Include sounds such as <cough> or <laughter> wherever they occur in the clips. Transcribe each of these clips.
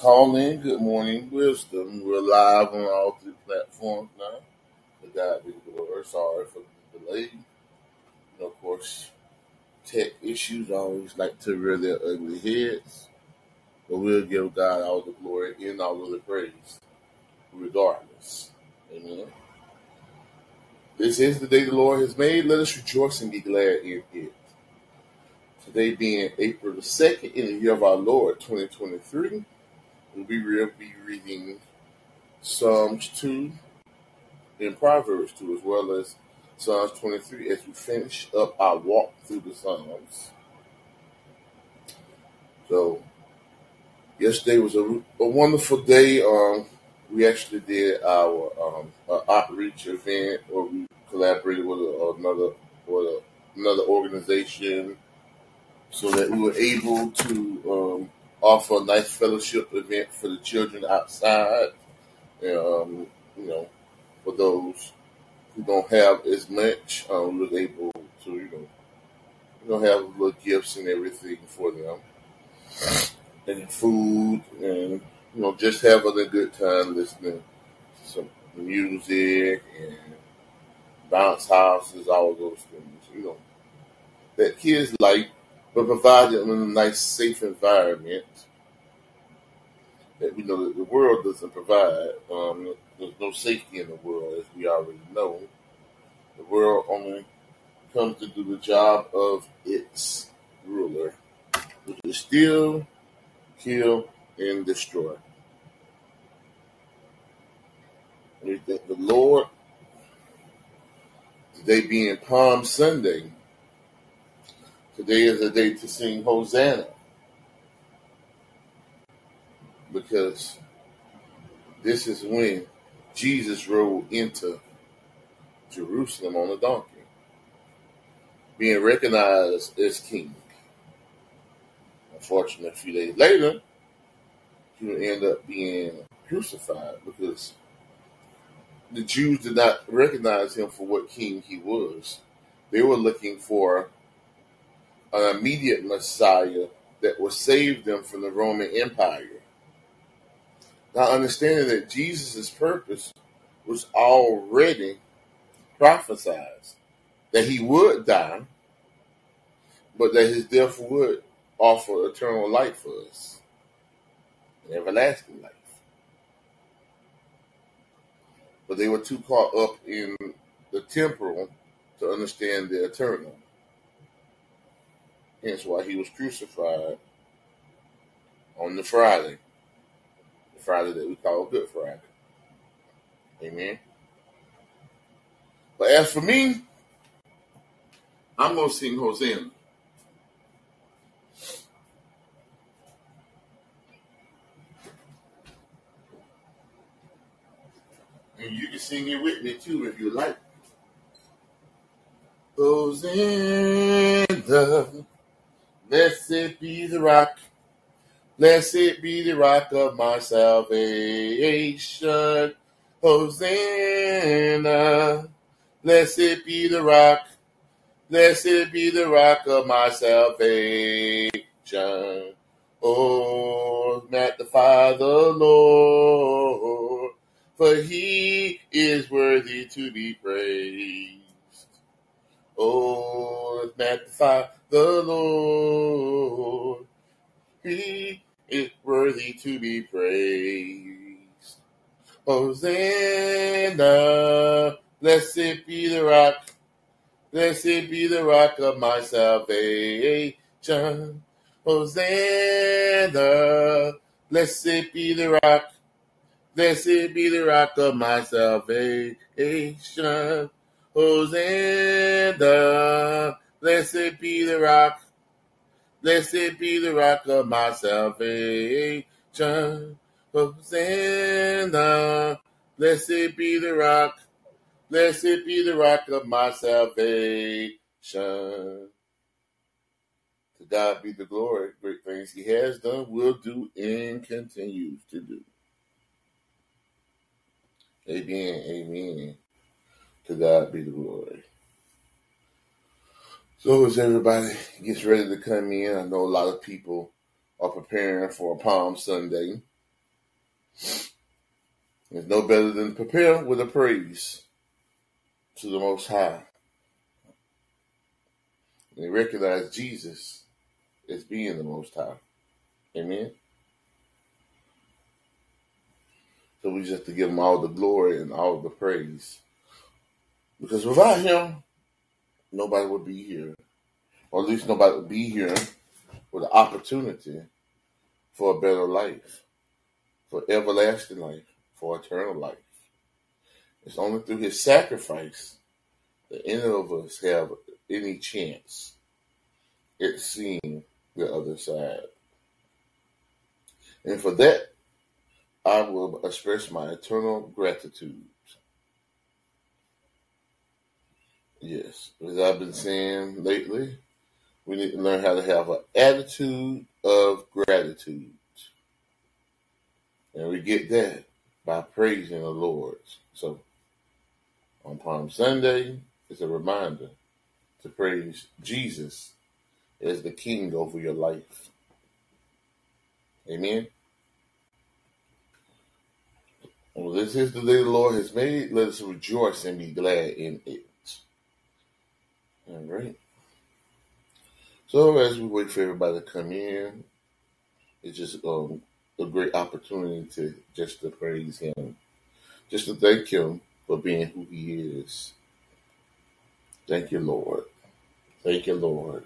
Call in. Good morning, wisdom. We're live on all three platforms now. To God be the glory. Sorry for the delay. Know, of course, tech issues always like to rear their ugly heads, but we'll give God all the glory and all of the praise, regardless. Amen. This is the day the Lord has made. Let us rejoice and be glad in it. Today being April the 2nd in the year of our Lord 2023, be, re- be reading Psalms 2 and Proverbs 2 as well as Psalms 23 as we finish up our walk through the Psalms. So, yesterday was a, a wonderful day. Um, we actually did our um, uh, outreach event where we collaborated with another with another organization so that we were able to um, offer a nice fellowship event for the children outside. Um, you know, for those who don't have as much, um, we was able to you know you know have little gifts and everything for them and food and you know just having a good time listening to some music and bounce houses, all those things. You know that kids like, but provide them in a nice, safe environment that we know that the world doesn't provide. Um, there's no safety in the world, as we already know. The world only comes to do the job of its ruler, which is steal, kill, and destroy. The Lord. Today being Palm Sunday, today is a day to sing Hosanna because this is when Jesus rode into Jerusalem on a donkey, being recognized as king. Unfortunately, a few days later, he would end up being crucified because the Jews did not recognize him for what king he was. They were looking for an immediate Messiah that would save them from the Roman Empire. Now, understanding that Jesus' purpose was already prophesied, that he would die, but that his death would offer eternal life for us, an everlasting life. But they were too caught up in the temporal to understand the eternal. Hence why he was crucified on the Friday, the Friday that we call Good Friday. Amen. But as for me, I'm going to sing Hosanna. And you can sing it with me too if you like. Hosanna, blessed be the rock, blessed be the rock of my salvation. Hosanna, blessed be the rock, blessed be the rock of my salvation. Oh, magnify the Lord, for he is worthy to be praised. Oh, magnify the Lord. He is worthy to be praised. Hosanna, blessed be the rock, blessed be the rock of my salvation. Hosanna, blessed be the rock, blessed be the rock of my salvation. Hosanna, blessed be the rock, blessed be the rock of my salvation. Hosanna, blessed be the rock, blessed be the rock of my salvation. To God be the glory, great things He has done, will do, and continues to do. Amen, amen. To God be the glory. So as everybody gets ready to come in, I know a lot of people are preparing for Palm Sunday. It's no better than prepare with a praise to the Most High. And recognize Jesus as being the Most High. Amen. So we just have to give him all the glory and all the praise. Because without him, nobody would be here. Or at least nobody would be here with the opportunity for a better life, for everlasting life, for eternal life. It's only through his sacrifice that any of us have any chance at seeing the other side. And for that, I will express my eternal gratitude. Yes, as I've been saying lately, we need to learn how to have an attitude of gratitude. And we get that by praising the Lord. So on Palm Sunday, it's a reminder to praise Jesus as the King over your life. Amen. Well, this is the day the Lord has made. Let us rejoice and be glad in it. All right. So as we wait for everybody to come in, it's just um, a great opportunity to just to praise Him, just to thank Him for being who He is. Thank you, Lord. Thank you, Lord.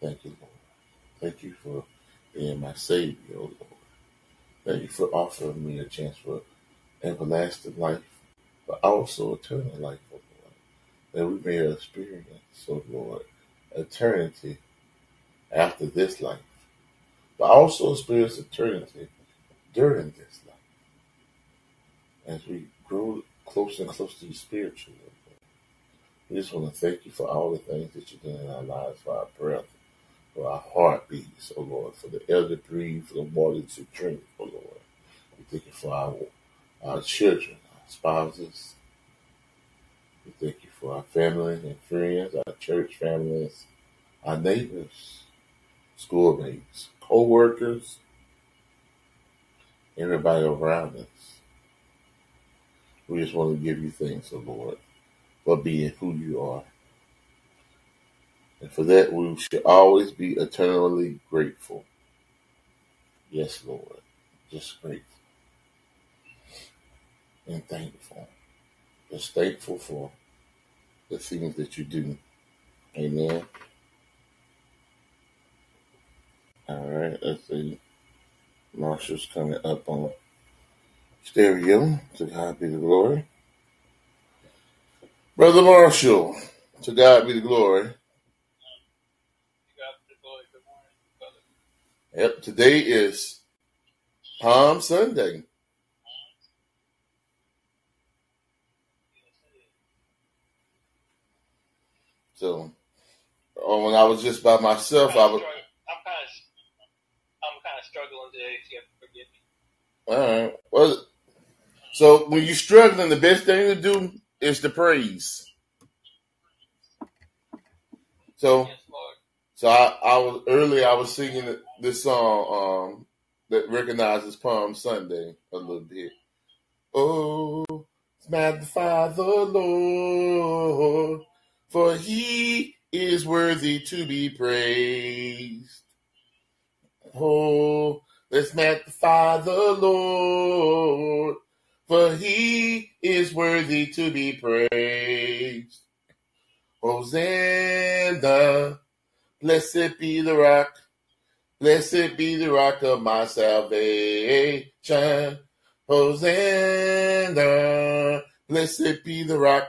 Thank you, Lord. Thank you for being my Savior, oh Lord. Thank you for offering me a chance for everlasting life, but also eternal life, that we may experience, oh Lord, eternity after this life, but also experience eternity during this life as we grow closer and closer to you spiritually. We just want to thank you for all the things that you do in our lives, for our breath, for our heartbeats, oh Lord, for the air to breathe, for the water to drink, oh Lord. We thank you for our, our children, our spouses. We thank you for our family and friends, our church families, our neighbors, schoolmates, co-workers, everybody around us. We just want to give you thanks, oh Lord, for being who you are. And for that, we should always be eternally grateful. Yes, Lord. Just grateful and thankful. Just thankful for the things that you do. Amen. All right, let's see. Marshall's coming up on stereo. To God be the glory. Brother Marshall, to God be the glory. Yep, today is Palm Sunday. So, oh, when I was just by myself, I was. I'm kind of, I'm kind of struggling today. So you have to forgive me. All right. Well, so when you're struggling, the best thing to do is to praise. So, Yes, so I, I was earlier. I was singing this song um, that recognizes Palm Sunday a little bit. Oh, magnify the Lord, for He is worthy to be praised. Oh, let's magnify the Lord, for He is worthy to be praised. Hosanna, blessed be the rock, blessed be the rock of my salvation. Hosanna, blessed be the rock,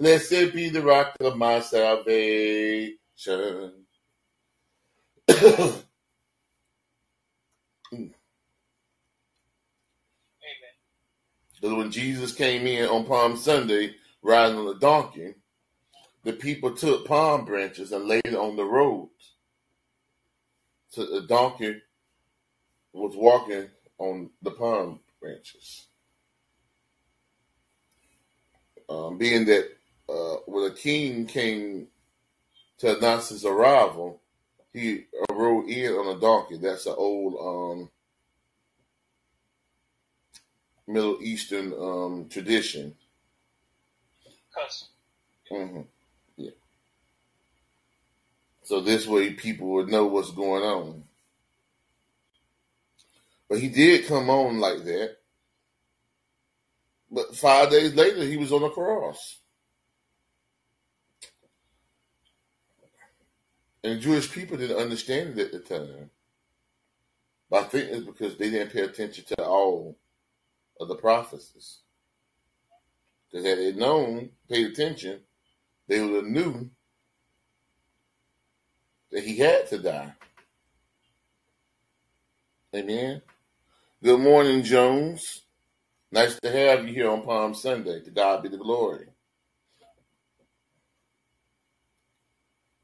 blessed be the rock of my salvation. Amen. Because when Jesus came in on Palm Sunday riding on a donkey, the people took palm branches and laid it on the road. So the donkey was walking on the palm branches. Um, being that uh, when a king came to announce his arrival, he rode in on a donkey. That's an old um, Middle Eastern um, tradition. Custom. hmm Yeah. So this way people would know what's going on. But he did come on like that. But five days later, he was on the cross. And Jewish people didn't understand it at the time. But I think it's because they didn't pay attention to all of the prophecies. Because had they known, paid attention, they would have knew that he had to die. Amen. Good morning, Jones. Nice to have you here on Palm Sunday. To God be the glory.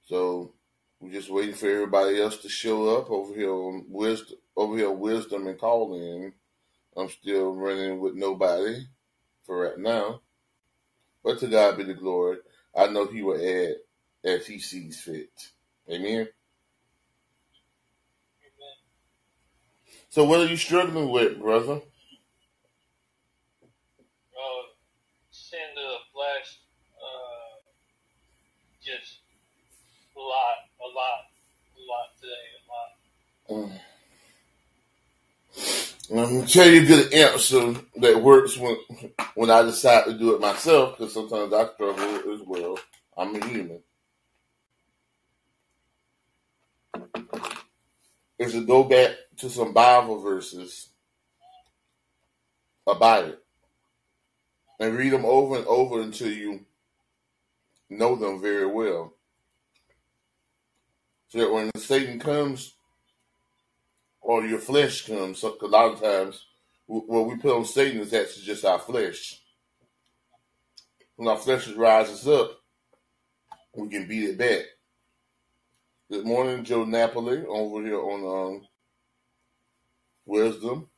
So we're just waiting for everybody else to show up over here on wisdom over here wisdom and Callin. I'm still running with nobody for right now. But to God be the glory. I know he will add as he sees fit. Amen. Amen. So what are you struggling with, brother? Uh, sin to the flesh. Uh, just a lot, a lot, a lot today, a lot. Mm. Mm. I'm gonna tell you a good answer that works when when I decide to do it myself, because sometimes I struggle as well. I'm a human. Is to go back to some Bible verses about it and read them over and over until you know them very well. So that when Satan comes or your flesh comes, so- a lot of times what we put on Satan is actually just our flesh. When our flesh rises up, we can beat it back. Good morning, Joe Napoli, over here on um, Wisdom.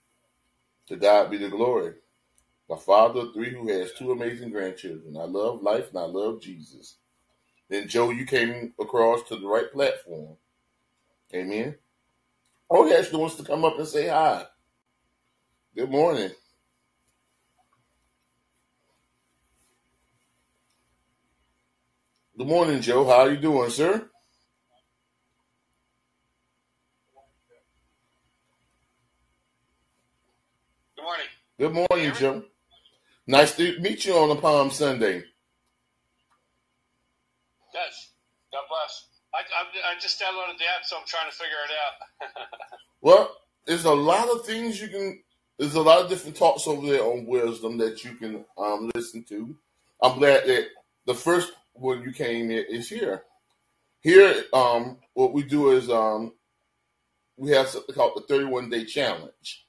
To God be the glory. My father three who has two amazing grandchildren. I love life and I love Jesus. Then Joe, you came across to the right platform. Amen. Oh, he actually wants to come up and say hi. Good morning. Good morning, Joe. How are you doing, sir? Good morning. Good morning, Joe. Nice to meet you on a Palm Sunday. Yes. I, I just downloaded the app, so I'm trying to figure it out. <laughs> Well, there's a lot of things you can. There's a lot of different talks over there on wisdom that you can um, listen to. I'm glad that the first one you came in is here. Here, um, what we do is um, we have something called the 31 day challenge.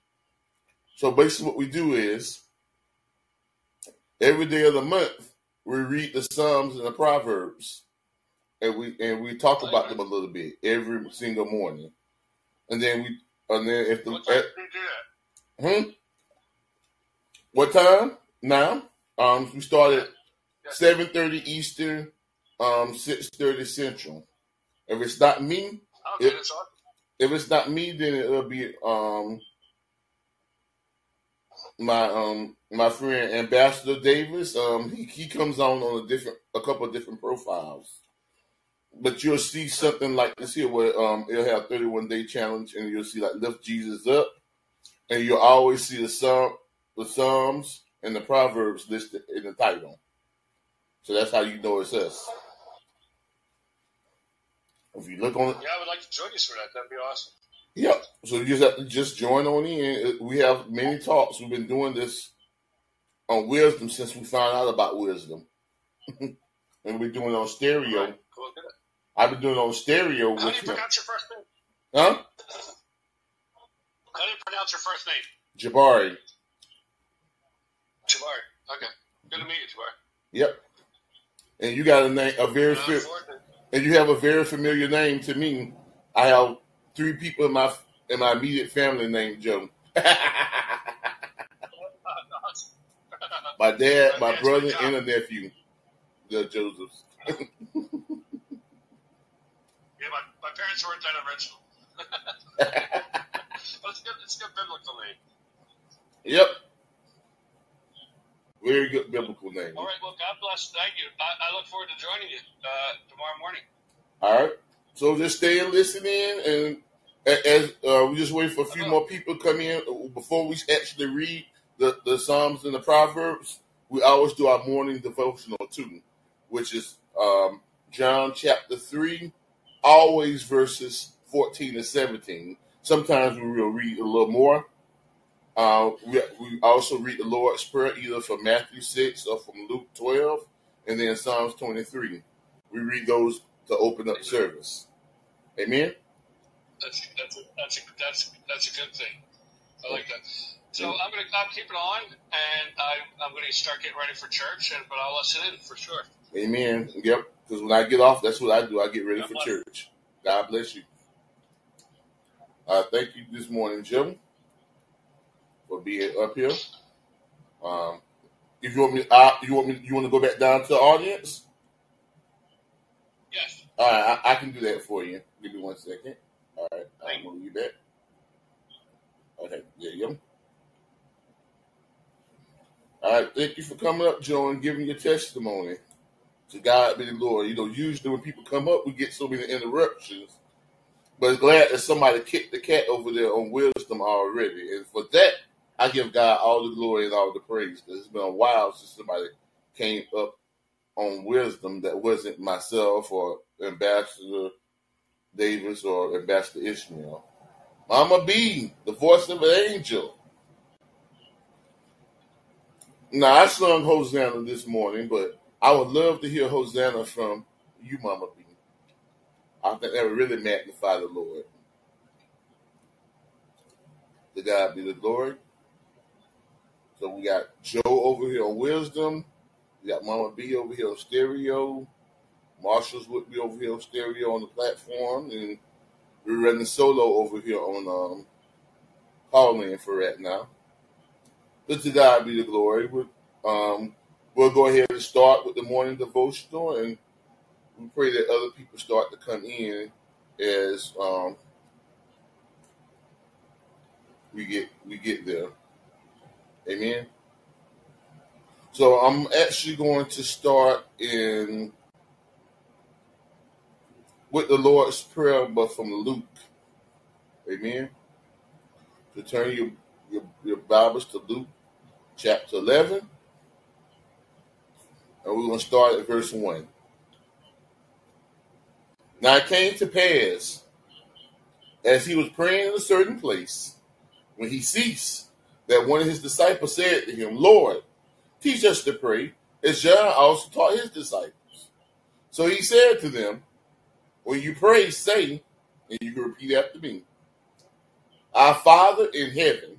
So basically, what we do is every day of the month we read the Psalms and the Proverbs, and we and we talk about them a little bit every single morning, and then we and then if the what time do you do that? Hmm? What time? Now? Um, we started seven thirty Eastern, um, six thirty Central. If it's not me, Yep. if it's not me, then it'll be um my um my friend Ambassador Davis. Um, he, he comes on on a different a couple of different profiles. But you'll see something like this here where um it'll have 31 day challenge and you'll see like lift Jesus up and you'll always see the psalm the Psalms and the Proverbs listed in the title. So that's how you know it's us. If you look on it, Yeah, I would like to join you for that. That'd be awesome. Yeah, So you just have to just join on in. We have many talks. We've been doing this on wisdom since we found out about wisdom. <laughs> and we're doing it on stereo. Right. Cool. I've been doing it on stereo How do with you pronounce your first name? Huh? How do you pronounce your first name? Jabari. Jabari. Okay. Good to meet you, Jabari. Yep. And you got a name, a very, Uh, and you have a very familiar name to me. I have three people in my in my immediate family named Joe. <laughs> my dad, my brother, and a nephew, the Josephs. <laughs> My, my parents weren't that original. but it's good. It's a good biblical name. Yep. Very good biblical name. All right. Well, God bless. Thank you. I, I look forward to joining you uh, tomorrow morning. All right. So just stay and listen in, and as uh, we just wait for a few more people to come in before we actually read the, the Psalms and the Proverbs. We always do our morning devotional too, which is um, John chapter three, always verses fourteen and seventeen. Sometimes we will read a little more. Uh, we, we also read the Lord's Prayer either from Matthew 6 or from Luke 12, and then Psalms 23. We read those to open up service. Amen. That's that's a, that's a, that's that's a good thing. I like that. So I'm gonna keep it on, and I I'm gonna start getting ready for church, and but I'll listen in for sure. Amen. Yep. Because when I get off, that's what I do. I get ready for church. God bless you. Uh, thank you this morning, Jim, for being up here. Um, if you want me, uh, you want me, you want to go back down to the audience? Yes. All right, I, I can do that for you. Give me one second. All right, I'll move you back. Okay, yeah, yeah. All right, thank you for coming up, Joe, and giving your testimony. To God be the glory. You know, usually when people come up, we get so many interruptions. But glad that somebody kicked the cat over there on wisdom already. And for that, I give God all the glory and all the praise. It's been a while since somebody came up on wisdom that wasn't myself or Ambassador Davis or Ambassador Ishmael. Mama B, the voice of an angel. Now, I sung Hosanna this morning, but I would love to hear Hosanna from you, Mama B. I think that would really magnify the Lord. To God be the glory. So we got Joe over here on wisdom. We got Mama B over here on stereo. Marshall's would be over here on stereo on the platform, and we're running solo over here on um, Callin for right now. But to God be the glory. We're, um, we'll go ahead and start with the morning devotional, and we pray that other people start to come in as um, we get we get there. Amen. So I'm actually going to start in with the Lord's Prayer, but from Luke. Amen. To turn your, your, your Bibles to Luke chapter 11. And we're going to start at verse 1. Now it came to pass, as he was praying in a certain place, when he ceased, that one of his disciples said to him, Lord, teach us to pray, as John also taught his disciples. So he said to them, When you pray, say, and you can repeat after me, Our Father in heaven,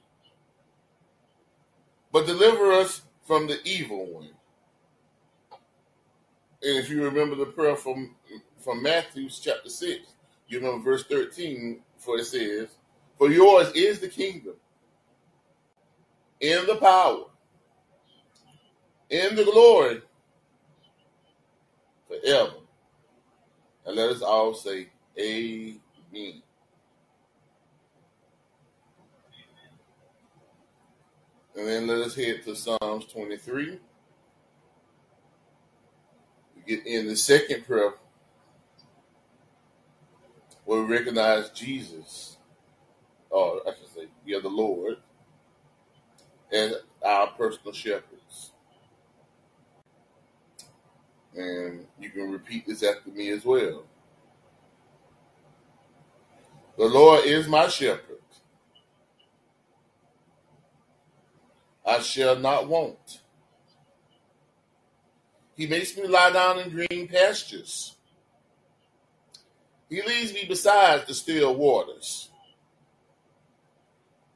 but deliver us from the evil one. And if you remember the prayer from from Matthew chapter 6, you remember verse 13, for it says, For yours is the kingdom, in the power, in the glory, forever. And let us all say, Amen. And then let us head to Psalms 23. We get in the second prayer where we recognize Jesus, or I should say, the Lord, as our personal shepherds. And you can repeat this after me as well. The Lord is my shepherd. I shall not want. He makes me lie down in green pastures. He leads me beside the still waters.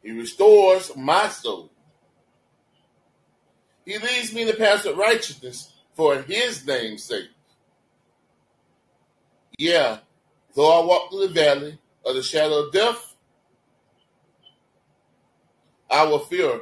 He restores my soul. He leads me in the path of righteousness for his name's sake. Yeah, though I walk through the valley of the shadow of death, I will fear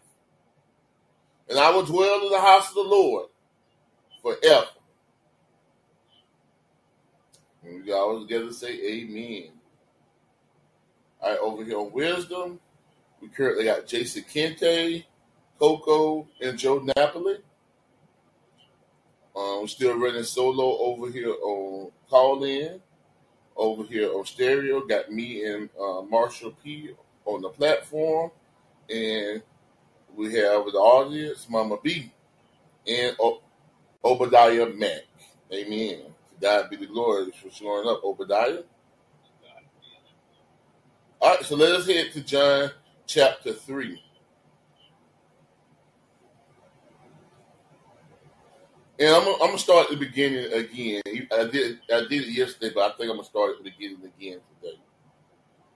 And I will dwell in the house of the Lord forever. And we always together say amen. All right, over here on Wisdom, we currently got Jason Kente, Coco, and Joe Napoli. Um, we're still running solo over here on Callin. Over here on Stereo, got me and uh, Marshall P on the platform. And we have the audience, Mama B and o- Obadiah Mack. Amen. God be the glory for showing up, Obadiah. All right, so let us head to John chapter 3. And I'm, I'm gonna start at the beginning again. I did I did it yesterday, but I think I'm gonna start at the beginning again today.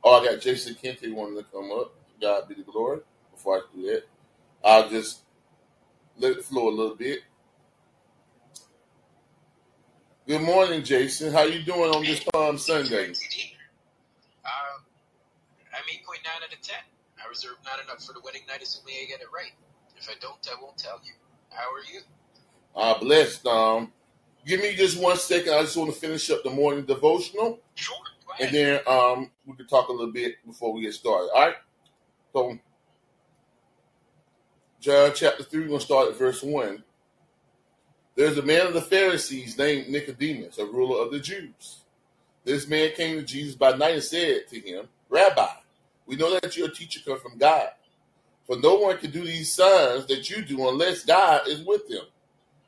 Oh, I got Jason Kente wanting to come up. God be the glory. Before I do that, I'll just let it flow a little bit. Good morning, Jason. How you doing on this Palm Sunday? Um, I'm 8.9 out of 10. I reserve not enough for the wedding night, assuming I get it right. If I don't, I won't tell you. How are you? Uh, blessed. Um, give me just one second. I just want to finish up the morning devotional, Sure. And then um, we can talk a little bit before we get started. All right. So, John chapter three, we're gonna start at verse one. There's a man of the Pharisees named Nicodemus, a ruler of the Jews. This man came to Jesus by night and said to him, Rabbi, we know that you your teacher comes from God. For no one can do these signs that you do unless God is with him.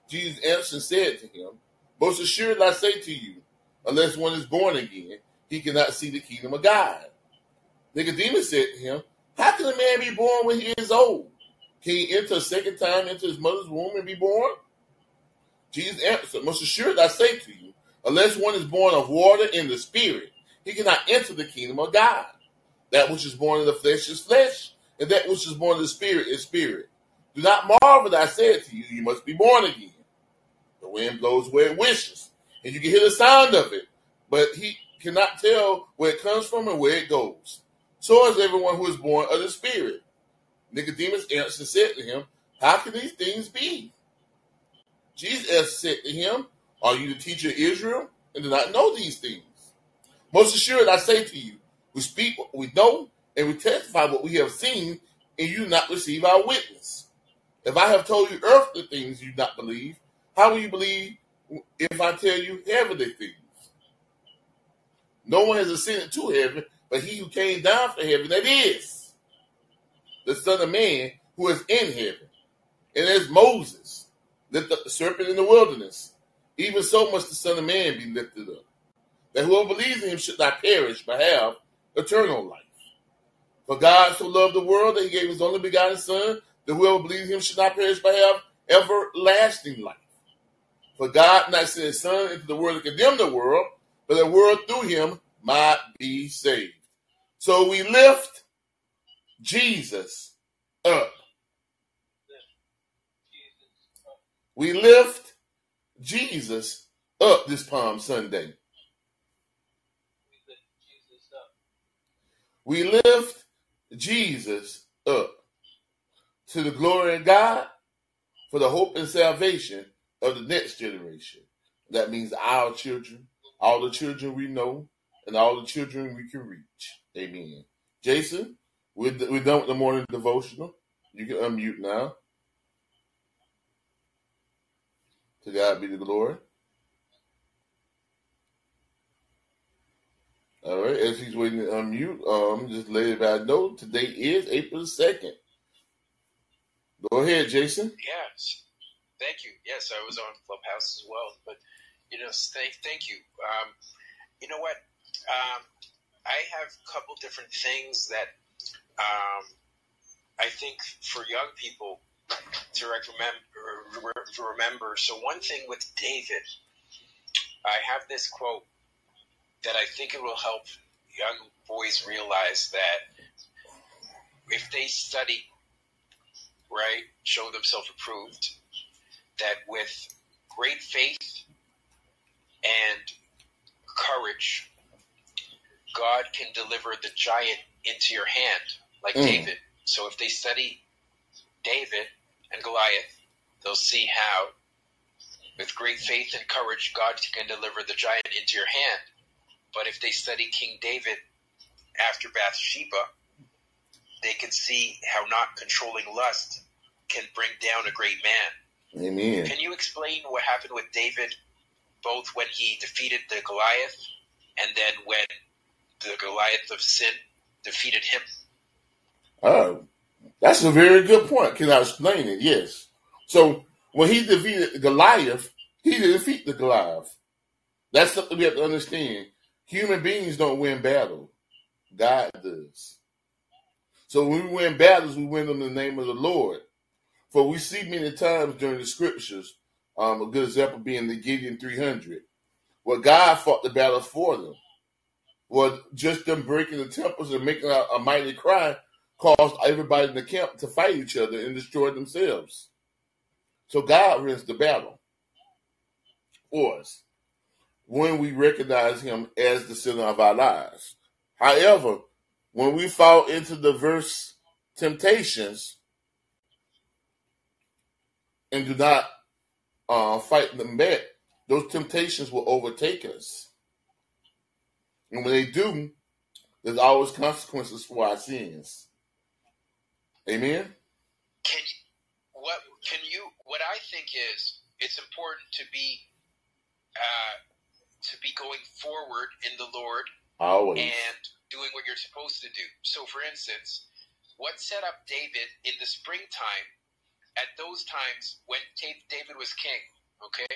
Jesus answered and said to him, Most assuredly I say to you, unless one is born again, he cannot see the kingdom of God. Nicodemus said to him, How can a man be born when he is old? Can he enter a second time into his mother's womb and be born? Jesus answered, Most assuredly I say to you, unless one is born of water and the spirit, he cannot enter the kingdom of God. That which is born of the flesh is flesh, and that which is born of the spirit is spirit. Do not marvel that I said to you, you must be born again. The wind blows where it wishes, and you can hear the sound of it, but he cannot tell where it comes from and where it goes. So is everyone who is born of the Spirit. Nicodemus answered and said to him, How can these things be? Jesus said to him, Are you the teacher of Israel and do not know these things? Most assuredly, I say to you, we speak what we know and we testify what we have seen, and you do not receive our witness. If I have told you earthly things you do not believe, how will you believe if I tell you heavenly things? No one has ascended to heaven, but he who came down from heaven, that is the Son of Man who is in heaven. And as Moses lifted the serpent in the wilderness, even so must the Son of Man be lifted up, that whoever believes in him should not perish, but have eternal life. For God so loved the world that he gave his only begotten Son, that whoever believes in him should not perish, but have everlasting life. For God not sent his Son into the world to condemn the world, but the world through him might be saved. So we lift Jesus up. We lift Jesus up this Palm Sunday. We lift Jesus up to the glory of God for the hope and salvation of the next generation. That means our children, all the children we know, and all the children we can reach. Amen. Jason, we're, we're done with the morning devotional. You can unmute now. To God be the glory. All right, as he's waiting to unmute, um, just let everybody know today is April 2nd. Go ahead, Jason. Yes. Thank you. Yes, I was on Clubhouse as well. But you know, thank thank you. Um, you know what? Um, I have a couple different things that um, I think for young people to. To remember. So one thing with David, I have this quote that I think it will help young boys realize that if they study right, show themselves approved, that with great faith and courage, God can deliver the giant into your hand, like mm. David. So if they study David and Goliath, they'll see how, with great faith and courage, God can deliver the giant into your hand. But if they study King David after Bathsheba, they can see how not controlling lust can bring down a great man. Amen. Can you explain what happened with David, both when he defeated the Goliath and then when the Goliath of sin defeated him? Oh, that's a very good point. Can I explain it? Yes. So when he defeated Goliath, he didn't defeat the Goliath. That's something we have to understand. Human beings don't win battle. God does. So when we win battles, we win them in the name of the Lord. For we see many times during the scriptures, um, a good example being the Gideon 300, where God fought the battle for them. Well, just them breaking the temples and making a, a mighty cry caused everybody in the camp to fight each other and destroy themselves. So God wins the battle for us when we recognize Him as the center of our lives. However, when we fall into diverse temptations and do not uh, fight them back, those temptations will overtake us. And when they do, there's always consequences for our sins. Amen. Can you, what can you? What I think is, it's important to be uh, to be going forward in the Lord, always, and doing what you're supposed to do. So, for instance, what set up David in the springtime? At those times when David was king, okay,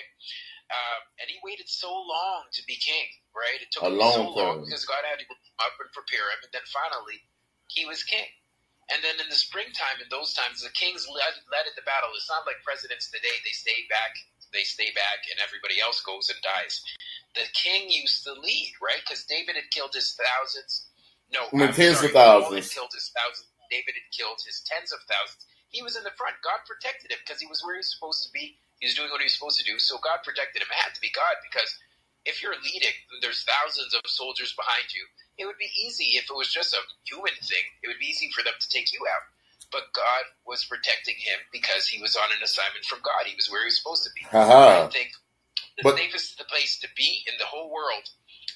um, and he waited so long to be king, right? It took a him long so time. long because God had to come up and prepare him, and then finally he was king. And then in the springtime, in those times, the kings led, led at the battle. It's not like presidents today; they stay back, they stay back, and everybody else goes and dies. The king used to lead, right? Because David had killed his thousands. No, I mean, I'm tens of thousands. Killed his thousands. David had killed his tens of thousands. He was in the front. God protected him because he was where he was supposed to be. He was doing what he was supposed to do. So God protected him. It had to be God because if you're leading, there's thousands of soldiers behind you. It would be easy if it was just a human thing. It would be easy for them to take you out. But God was protecting him because he was on an assignment from God. He was where he was supposed to be. Uh-huh. I think the But- safest place to be in the whole world.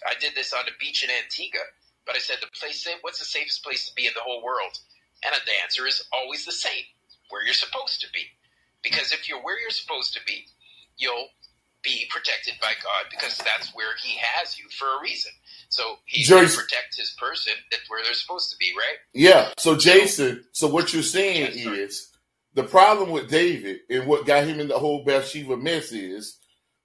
I did this on the beach in Antigua, but I said the place. What's the safest place to be in the whole world? And the answer is always the same: where you're supposed to be. Because if you're where you're supposed to be, you'll be protected by God because that's where He has you for a reason. So He Joyce- protect His person. That's where they're supposed to be, right? Yeah. So Jason, so what you're saying sorry. is the problem with David and what got him in the whole Bathsheba mess is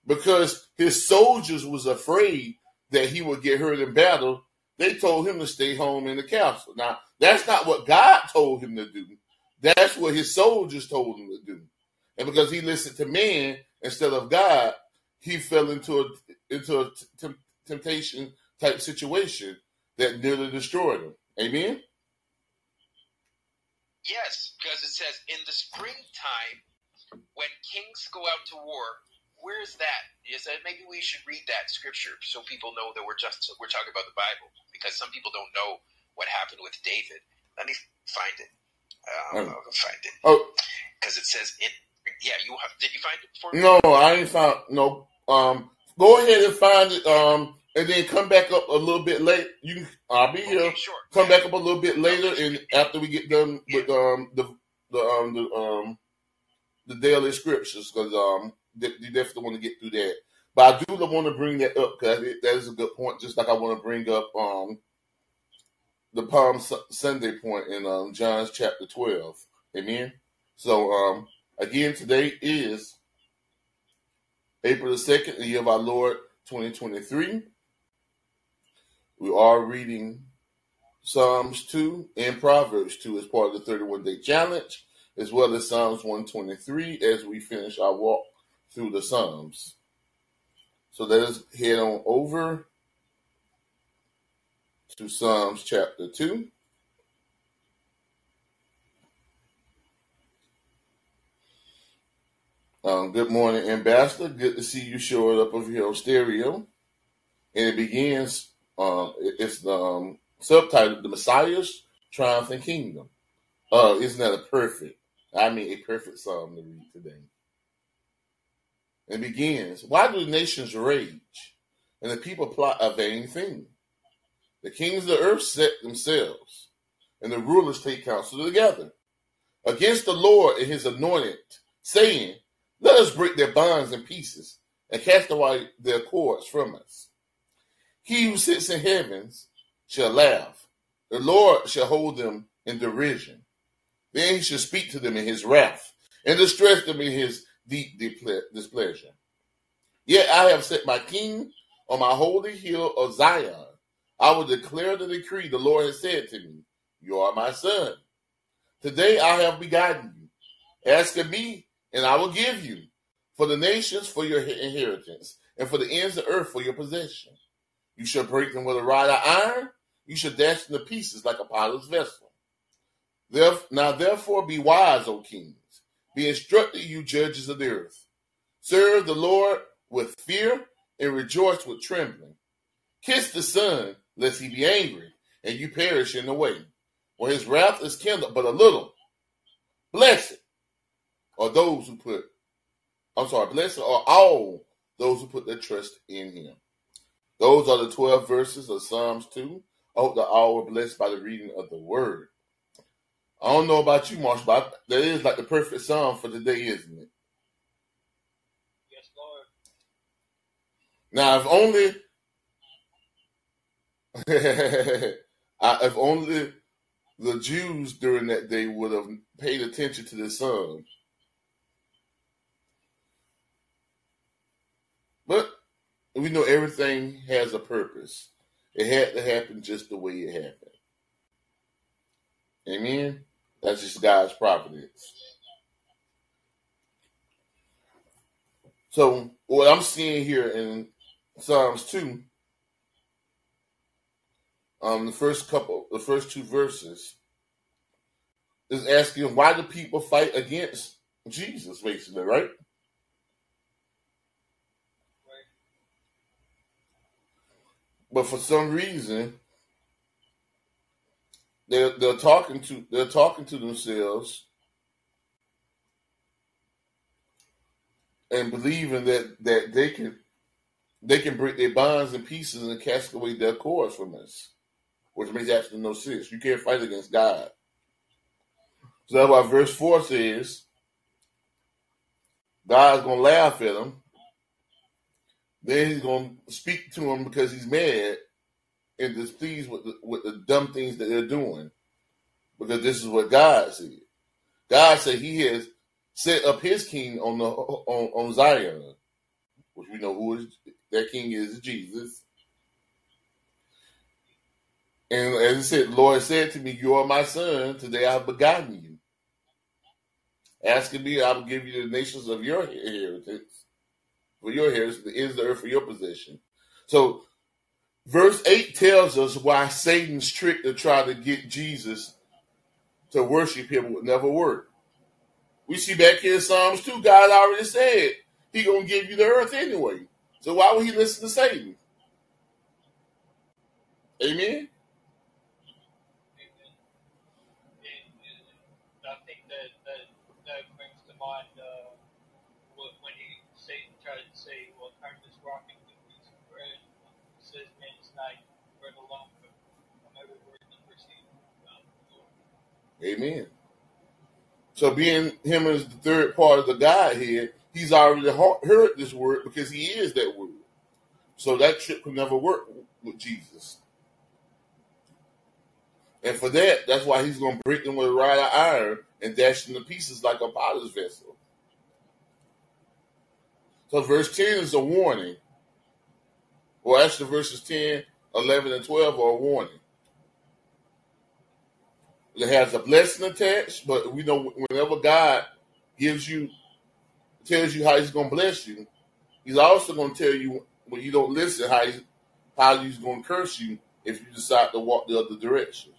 because his soldiers was afraid that he would get hurt in battle. They told him to stay home in the castle. Now that's not what God told him to do. That's what his soldiers told him to do. And because he listened to man instead of God, he fell into a into a t- temptation type situation that nearly destroyed him. Amen. Yes, because it says in the springtime when kings go out to war. Where is that? Is that maybe we should read that scripture so people know that we're just we're talking about the Bible because some people don't know what happened with David. Let me find it. Um, Oh. I'll find it Oh because it says it. Yeah, you have. Did you find it for me? no, I ain't found no. Um, go ahead and find it. Um, and then come back up a little bit late. You, I'll be here. Okay, sure. Come back up a little bit later, and after we get done with um the the um the um the daily scriptures, because um they, you definitely want to get through that. But I do want to bring that up because that is a good point. Just like I want to bring up um the Palm Sunday point in um John's chapter twelve. Amen. So um again, today is April the 2nd, the year of our Lord 2023. We are reading Psalms 2 and Proverbs 2 as part of the 31 day challenge, as well as Psalms 123 as we finish our walk through the Psalms. So let us head on over to Psalms chapter 2. Um, good morning, Ambassador. Good to see you showing up over here on stereo. And it begins, um, it's the um, subtitle, The Messiah's Triumph and Kingdom. Uh, isn't that a perfect, I mean, a perfect psalm to read today? It begins, Why do the nations rage and the people plot a vain thing? The kings of the earth set themselves, and the rulers take counsel together against the Lord and his anointed, saying, Let us break their bonds in pieces and cast away their cords from us. He who sits in heavens shall laugh. The Lord shall hold them in derision. Then he shall speak to them in his wrath and distress them in his deep displeasure. Yet I have set my king on my holy hill of Zion. I will declare the decree the Lord has said to me, You are my son. Today I have begotten you. Ask of me, and I will give you for the nations for your inheritance, and for the ends of the earth for your possession. You shall break them with a rod of iron, you shall dash them to pieces like a potter's vessel. Now therefore be wise, O kings. Be instructed, you judges of the earth. Serve the Lord with fear and rejoice with trembling. Kiss the Son, lest he be angry, and you perish in the way. For his wrath is kindled but a little. Blessed are those who put, I'm sorry, blessed are all those who put their trust in him. Those are the 12 verses of Psalms 2. I hope that all were blessed by the reading of the word. I don't know about you, Marsh, but that is like the perfect psalm for today, isn't it? Yes, Lord. Now, if only <laughs> if only the Jews during that day would have paid attention to this song. But we know everything has a purpose. It had to happen just the way it happened. Amen. That's just God's providence. So what I'm seeing here in Psalms 2 um, the first couple, the first two verses, is asking why do people fight against Jesus, basically, right? But for some reason, they're they're talking to they're talking to themselves and believing that that they can they can break their bonds in pieces and cast away their cords from us which makes absolutely no sense. You can't fight against God. So that's why verse 4 says God's to laugh at them. Then he's going to speak to them because he's mad and displeased with the, with the dumb things that they're doing. Because this is what God said. God said he has set up his king on the on, on Zion, which we know who is that king is Jesus. And as I said, the Lord said to me, You are my son. Today I have begotten you. Asking me, I will give you the nations of your inheritance, for your inheritance, the ends of the earth for your possession. So, verse 8 tells us why Satan's trick to try to get Jesus to worship him would never work. We see back here in Psalms 2, God already said he to give you the earth anyway. So, why would he listen to Satan? Amen. Amen. So being him as the third part of the Godhead, he's already heard this word because he is that word. So that trick could never work with Jesus. And for that, that's why he's going to break them with a rod of iron and dash them to pieces like a potter's vessel. So verse 10 is a warning. Well, actually, verses 10, 11, and 12 are a warning. It has a blessing attached, but we know whenever God gives you, tells you how He's going to bless you, He's also going to tell you when you don't listen how He's, how He's going to curse you if you decide to walk the other direction.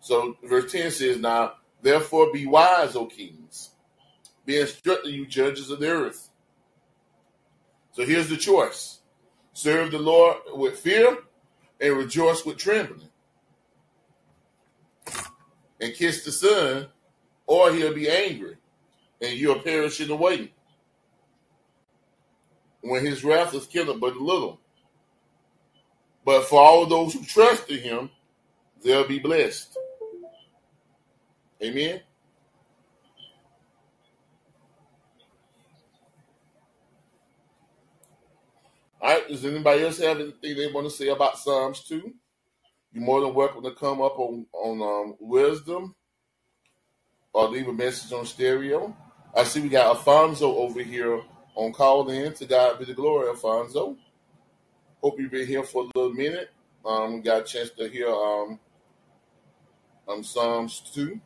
So verse 10 says, Now, therefore be wise, O kings, be instructed, you judges of the earth. So here's the choice serve the Lord with fear and rejoice with trembling. And kiss the Son, or he'll be angry, and you'll perish in the waiting. When his wrath is kindled but little. But for all those who trust in him, they'll be blessed. Amen. All right. Does anybody else have anything they want to say about Psalms 2? You're more than welcome to come up on, on um, wisdom or leave a message on stereo. I see we got Alfonso over here on Callin. To God be the glory, Alfonso. Hope you've been here for a little minute. Um, got a chance to hear um, um Psalms 2.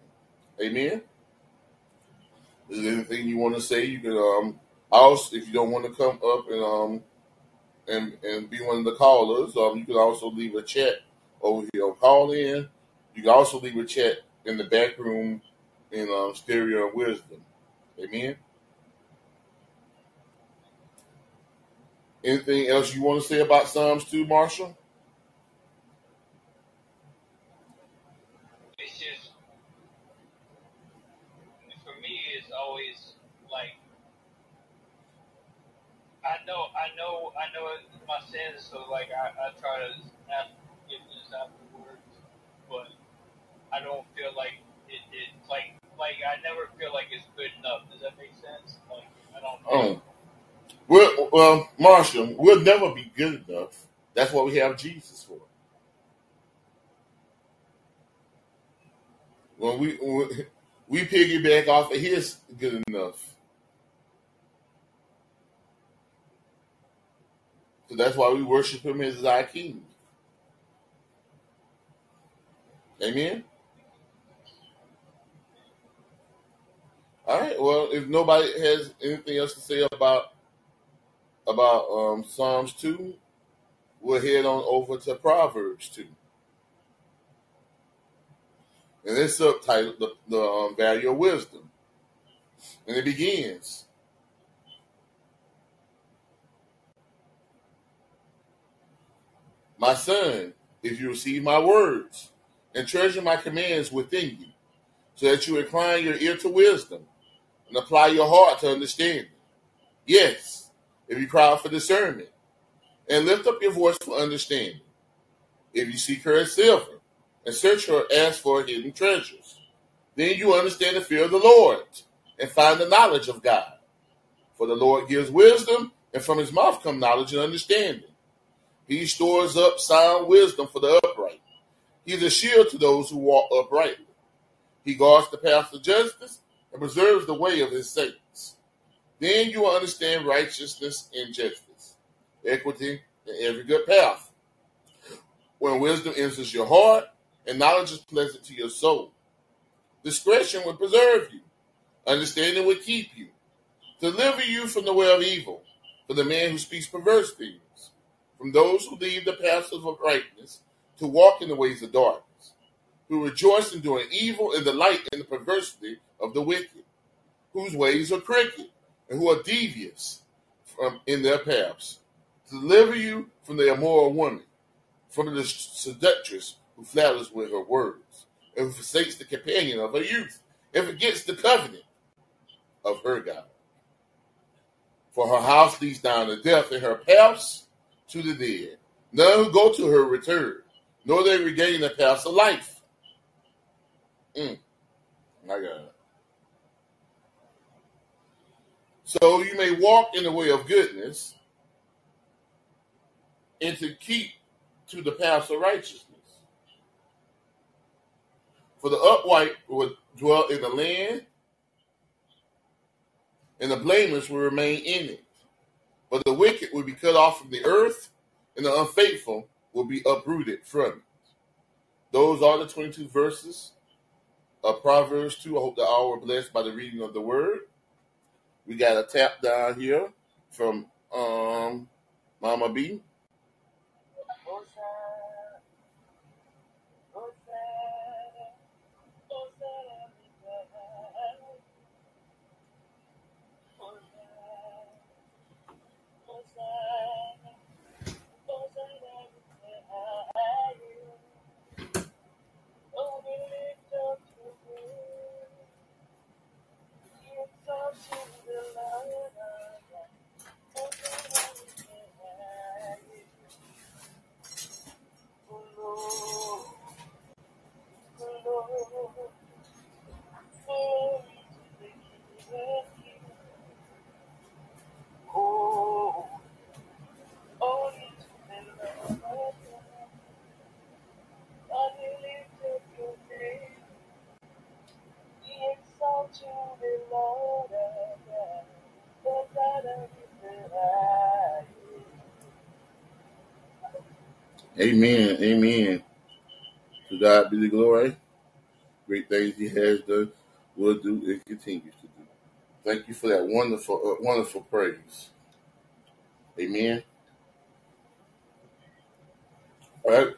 Amen. Is there anything you want to say? You can um also if you don't want to come up and um and and be one of the callers, um you can also leave a chat over here. Callin. You can also leave a chat in the back room in um, stereo wisdom. Amen. Anything else you want to say about Psalms 2, Marshall? It's just for me. It's always like I know, I know, I know my sins. So like I, I try to ask forgiveness afterwards, but I don't feel like it. It like like I never feel like it's good enough. Does that make sense? Like I don't. Oh. Well, well, Marshall, we'll never be good enough. That's what we have Jesus for. When we when we piggyback off of His good enough, that's why we worship Him as our King. Amen. All right. Well, if nobody has anything else to say about about um, Psalms two, we'll head on over to Proverbs two, and it's subtitled "The, the um, Value of Wisdom," and it begins. My son, if you receive my words and treasure my commands within you, so that you incline your ear to wisdom and apply your heart to understanding. Yes, if you cry for discernment and lift up your voice for understanding. If you seek her as silver and search her as for hidden treasures, then you understand the fear of the Lord and find the knowledge of God. For the Lord gives wisdom, and from his mouth come knowledge and understanding. He stores up sound wisdom for the upright. He is a shield to those who walk uprightly. He guards the path of justice and preserves the way of his saints. Then you will understand righteousness and justice, equity, and every good path. When wisdom enters your heart and knowledge is pleasant to your soul, discretion will preserve you, understanding will keep you, deliver you from the way of evil, from the man who speaks perverse things, from those who leave the paths of uprightness to walk in the ways of darkness, who rejoice in doing evil in the light in the perversity of the wicked, whose ways are crooked and who are devious from in their paths, deliver you from the immoral woman, from the seductress who flatters with her words, and who forsakes the companion of her youth, and forgets the covenant of her God. For her house leads down to death, and her paths to the dead. None who go to her return, nor they regain the paths of life. Mm. My God. So you may walk in the way of goodness and to keep to the paths of righteousness. For the upright will dwell in the land, and the blameless will remain in it. But the wicked will be cut off from the earth, and the unfaithful will be uprooted from it. Those are the 22 verses of Proverbs 2. I hope that all were blessed by the reading of the word. We got a tap down here from um, Mama B. Amen. Amen. To God be the glory. Great things He has done, will do, and continues to do. Thank you for that wonderful, uh, wonderful praise. Amen. All right.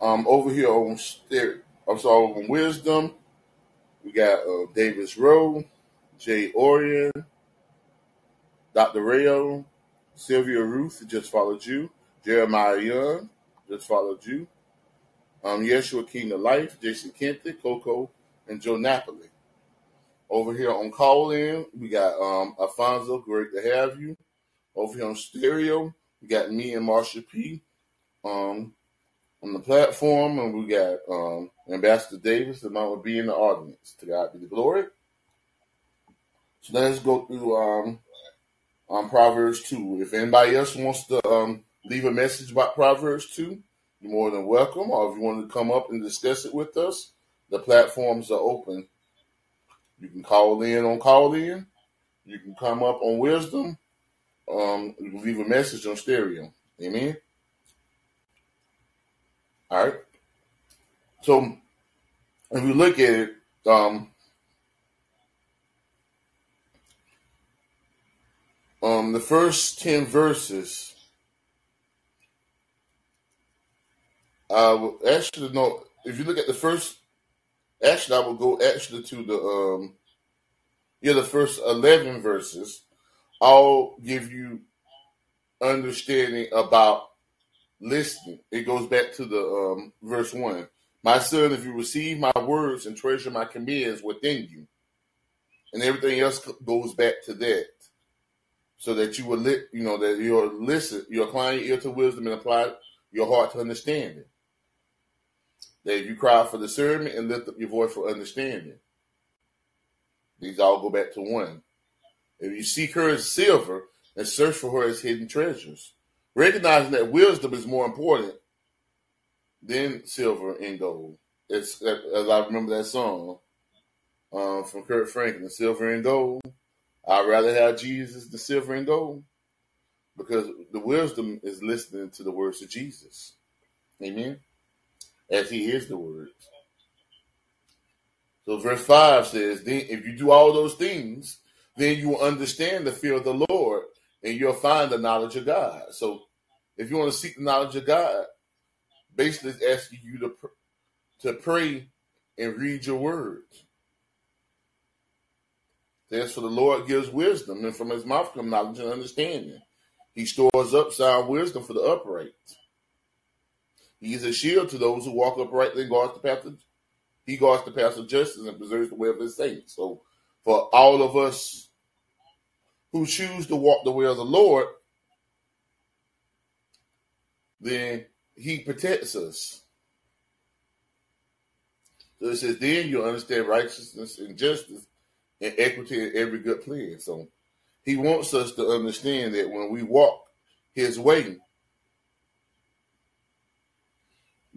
Um, over here on stereo, I'm sorry, on wisdom, we got uh, Davis Rowe, Jay Orion, Dr. Rayo, Sylvia Ruth, just followed you. Jeremiah Young, just followed you. Um, Yeshua King of Life, Jason Kente, Coco, and Joe Napoli. Over here on Callin, we got um, Alfonso, great to have you. Over here on stereo, we got me and Marsha P. Um, on the platform, and we got um, Ambassador Davis, the man will be in the audience. To God be the glory. So let's go through um, um, Proverbs 2. If anybody else wants to um, leave a message about Proverbs 2, you're more than welcome. Or if you want to come up and discuss it with us, the platforms are open. You can call in on Callin. You can come up on wisdom. Um, you can leave a message on stereo. Amen. All right. So if you look at it, um, um, the first ten verses Uh, actually, no. If you look at the first, actually, I will go actually to the um, yeah, the first eleven verses. I'll give you understanding about listening. It goes back to the um, verse one. My son, if you receive my words and treasure my commands within you, and everything else goes back to that, so that you will, li- you know, that you're listen, you apply your ear to wisdom and apply your heart to understanding that you cry for discernment and lift up your voice for understanding. These all go back to one. If you seek her as silver and search for her as hidden treasures, recognizing that wisdom is more important than silver and gold. It's as I remember that song um, from Kirk Franklin, "Silver and Gold." I'd rather have Jesus than silver and gold because the wisdom is listening to the words of Jesus. Amen as he hears the words. So verse 5 says, then if you do all those things, then you will understand the fear of the Lord and you'll find the knowledge of God. So if you want to seek the knowledge of God, basically it's asking you to, to pray and read your words. As for the Lord gives wisdom, and from his mouth come knowledge and understanding. He stores up sound wisdom for the upright. He is a shield to those who walk uprightly and guards the path of he guards the path of justice and preserves the way of his saints. So for all of us who choose to walk the way of the Lord, then he protects us. So it says, then you understand righteousness and justice and equity in every good plan. So he wants us to understand that when we walk his way,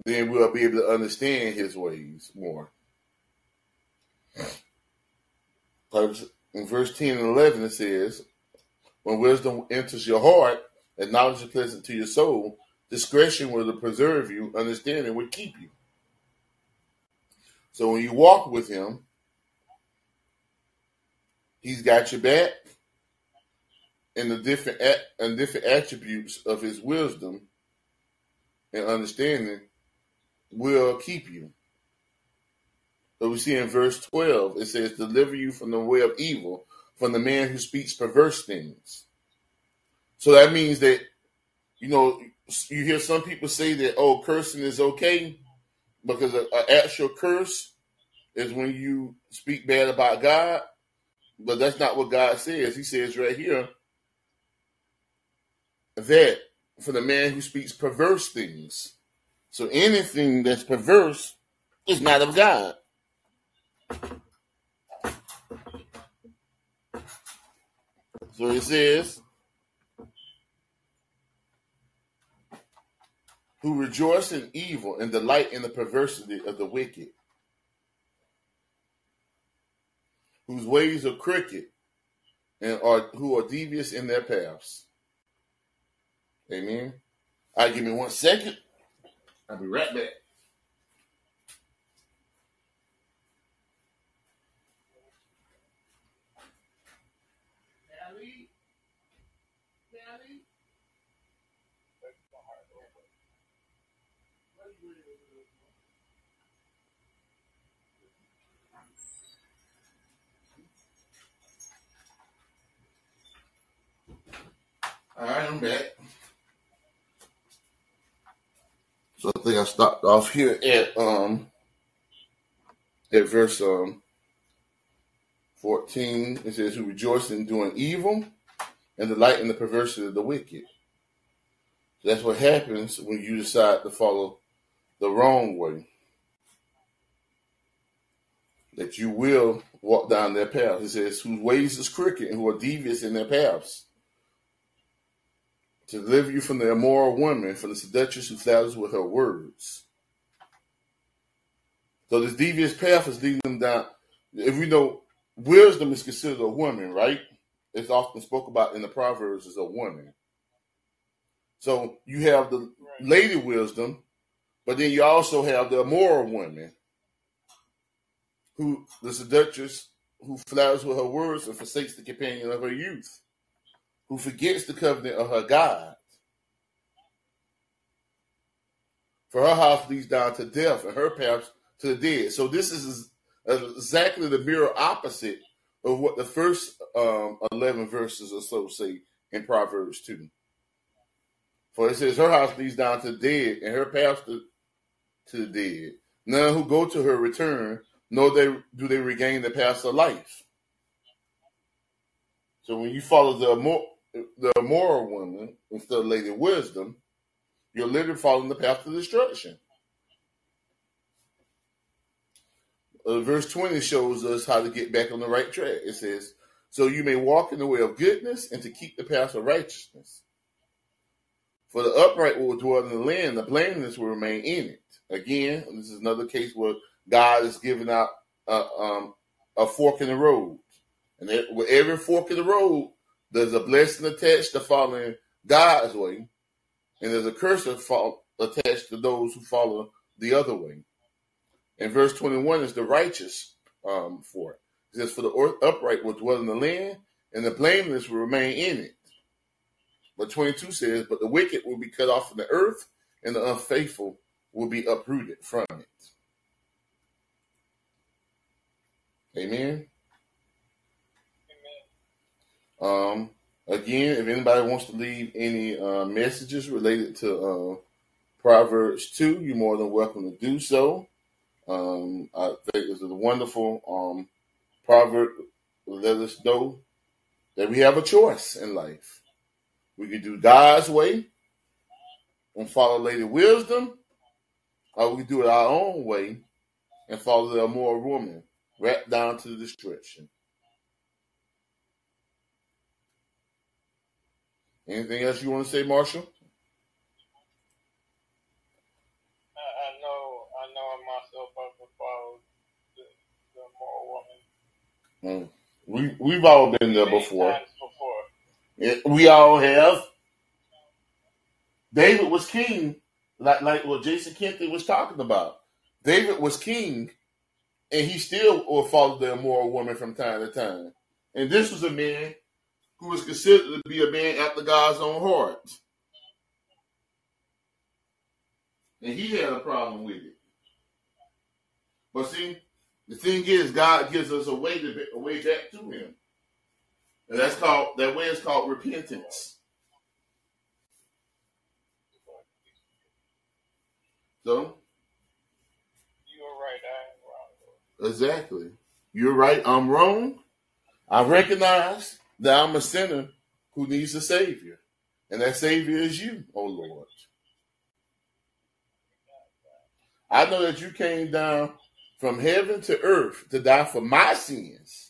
then we'll be able to understand his ways more. In verse 10 and 11, it says, when wisdom enters your heart and knowledge is pleasant to your soul, discretion will preserve you, understanding will keep you. So when you walk with him, he's got your back and the different and different attributes of his wisdom and understanding will keep you. So we see in verse 12, it says, deliver you from the way of evil, from the man who speaks perverse things. So that means that, you know, you hear some people say that, oh, cursing is okay because an actual curse is when you speak bad about God. But that's not what God says. He says right here that for the man who speaks perverse things. So anything that's perverse is not of God. So it says, who rejoice in evil and delight in the perversity of the wicked, whose ways are crooked and are who are devious in their paths. Amen. All right, give me one second. I'll be right back. All right, I'm back. So I think I stopped off here at um at verse um 14. It says, Who rejoice in doing evil and delight in the perversity of the wicked. So that's what happens when you decide to follow the wrong way. That you will walk down their path. It says, Whose ways is crooked and who are devious in their paths to deliver you from the immoral woman, from the seductress who flatters with her words. So this devious path is leading them down. If we know wisdom is considered a woman, right? It's often spoke about in the Proverbs as a woman. So you have the lady wisdom, but then you also have the immoral woman, who the seductress who flatters with her words and forsakes the companion of her youth who forgets the covenant of her God. For her house leads down to death, and her paths to the dead. So this is exactly the mirror opposite of what the first um, 11 verses or so say in Proverbs 2. For it says, Her house leads down to the dead, and her paths to, to the dead. None who go to her return, nor they, do they regain the paths of life. So when you follow the more the moral woman instead of Lady Wisdom, you're literally following the path to destruction. Uh, verse 20 shows us how to get back on the right track. It says, So you may walk in the way of goodness and to keep the path of righteousness. For the upright will dwell in the land, the blameless will remain in it. Again, this is another case where God is giving out a, um, a fork in the road. And every fork in the road, there's a blessing attached to following God's way, and there's a curse attached to those who follow the other way. And verse 21 is the righteous um, for it. It says, For the upright will dwell in the land, and the blameless will remain in it. But 22 says, But the wicked will be cut off from the earth, and the unfaithful will be uprooted from it. Amen. Um, again, if anybody wants to leave any uh, messages related to uh, Proverbs 2, you're more than welcome to do so. Um, I think this is a wonderful um, proverb. Let us know that we have a choice in life. We can do God's way and follow Lady Wisdom, or we can do it our own way and follow the immoral woman right down to the destruction. Anything else you want to say, Marshall? I, I know, I know myself I could follow the, the moral woman. Mm. We we've all been there before. before. We all have. David was king, like like what Jason Kennedy was talking about. David was king, and he still will follow the immoral woman from time to time. And this was a man who was considered to be a man after God's own heart. And he had a problem with it. But see, the thing is, God gives us a way to a way back to Him, and that's called that way is called repentance. So You're right. I am wrong. exactly, you're right. I'm wrong. I recognize that I'm a sinner who needs a savior, and that savior is you, oh Lord. I know that you came down from heaven to earth to die for my sins.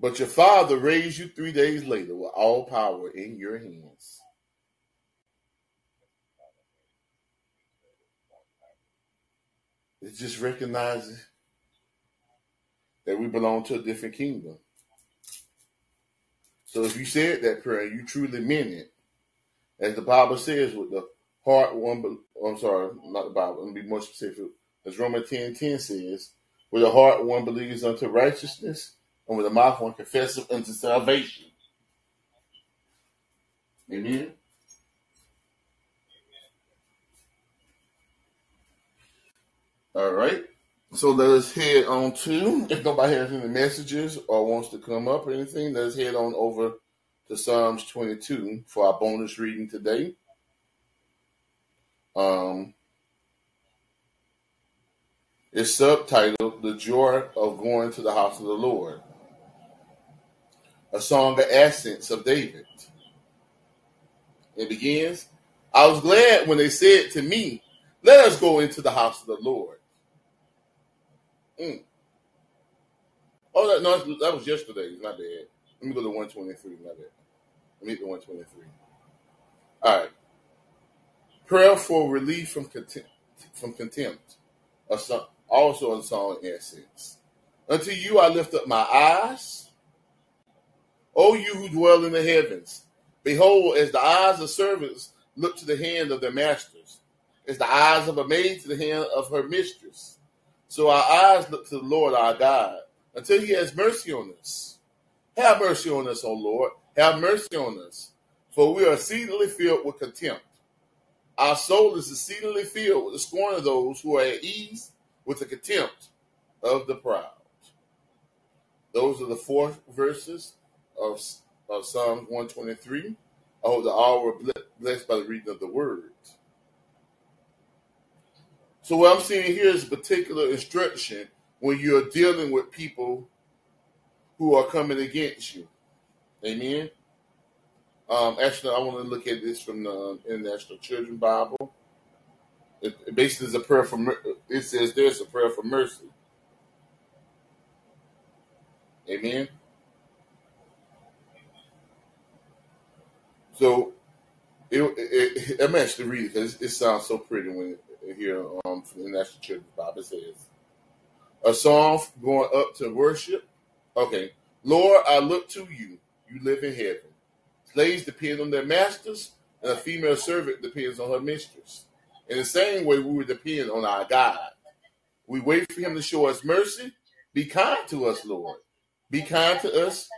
But your father raised you three days later with all power in your hands. It just recognizes that we belong to a different kingdom. So if you said that prayer, you truly meant it. As the Bible says, with the heart one, I'm sorry, not the Bible, let me be more specific. As Romans 10 10 says, with the heart one believes unto righteousness, and with the mouth one confesses unto salvation. Amen. All right. So let us head on to, if nobody has any messages or wants to come up or anything, let us head on over to Psalms 22 for our bonus reading today. Um, it's subtitled The Joy of Going to the House of the Lord, a song of ascents of David. It begins, I was glad when they said to me, Let us go into the house of the Lord. Mm. Oh, that, no, that was yesterday. My bad. Let me go to 123. My bad. Let me hit the 123. All right. Prayer for relief from contempt. From contempt. A song, also a song in essence. Unto you I lift up my eyes. O you who dwell in the heavens, behold, as the eyes of servants look to the hand of their masters, as the eyes of a maid to the hand of her mistress. So our eyes look to the Lord our God until he has mercy on us. Have mercy on us, O Lord. Have mercy on us. For we are exceedingly filled with contempt. Our soul is exceedingly filled with the scorn of those who are at ease with the contempt of the proud. Those are the four verses of, of Psalms 123. I hope that all were blessed by the reading of the word. So what I'm seeing here is a particular instruction when you're dealing with people who are coming against you. Amen. Um, actually, I want to look at this from the International Children Bible. It, it basically is a prayer for. It says there's a prayer for mercy. Amen. So it, it, it, I'm actually reading because it, it sounds so pretty when it, here um, the National Children's Bible. Says a song going up to worship. Okay, Lord, I look to you. You live in heaven. Slaves depend on their masters, and a female servant depends on her mistress. In the same way, we would depend on our God. We wait for Him to show us mercy. Be kind to us, Lord. Be kind to us.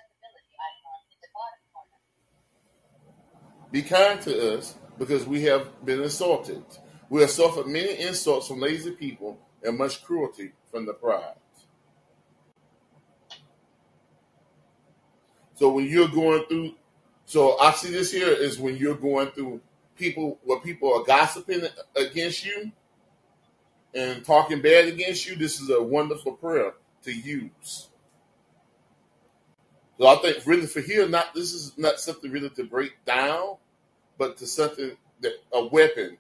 Be kind to us because we have been insulted. We have suffered many insults from lazy people and much cruelty from the proud. So when you're going through, so I see this here is when you're going through people where people are gossiping against you and talking bad against you. This is a wonderful prayer to use. So I think really for here, not this is not something really to break down, but to something that a weapon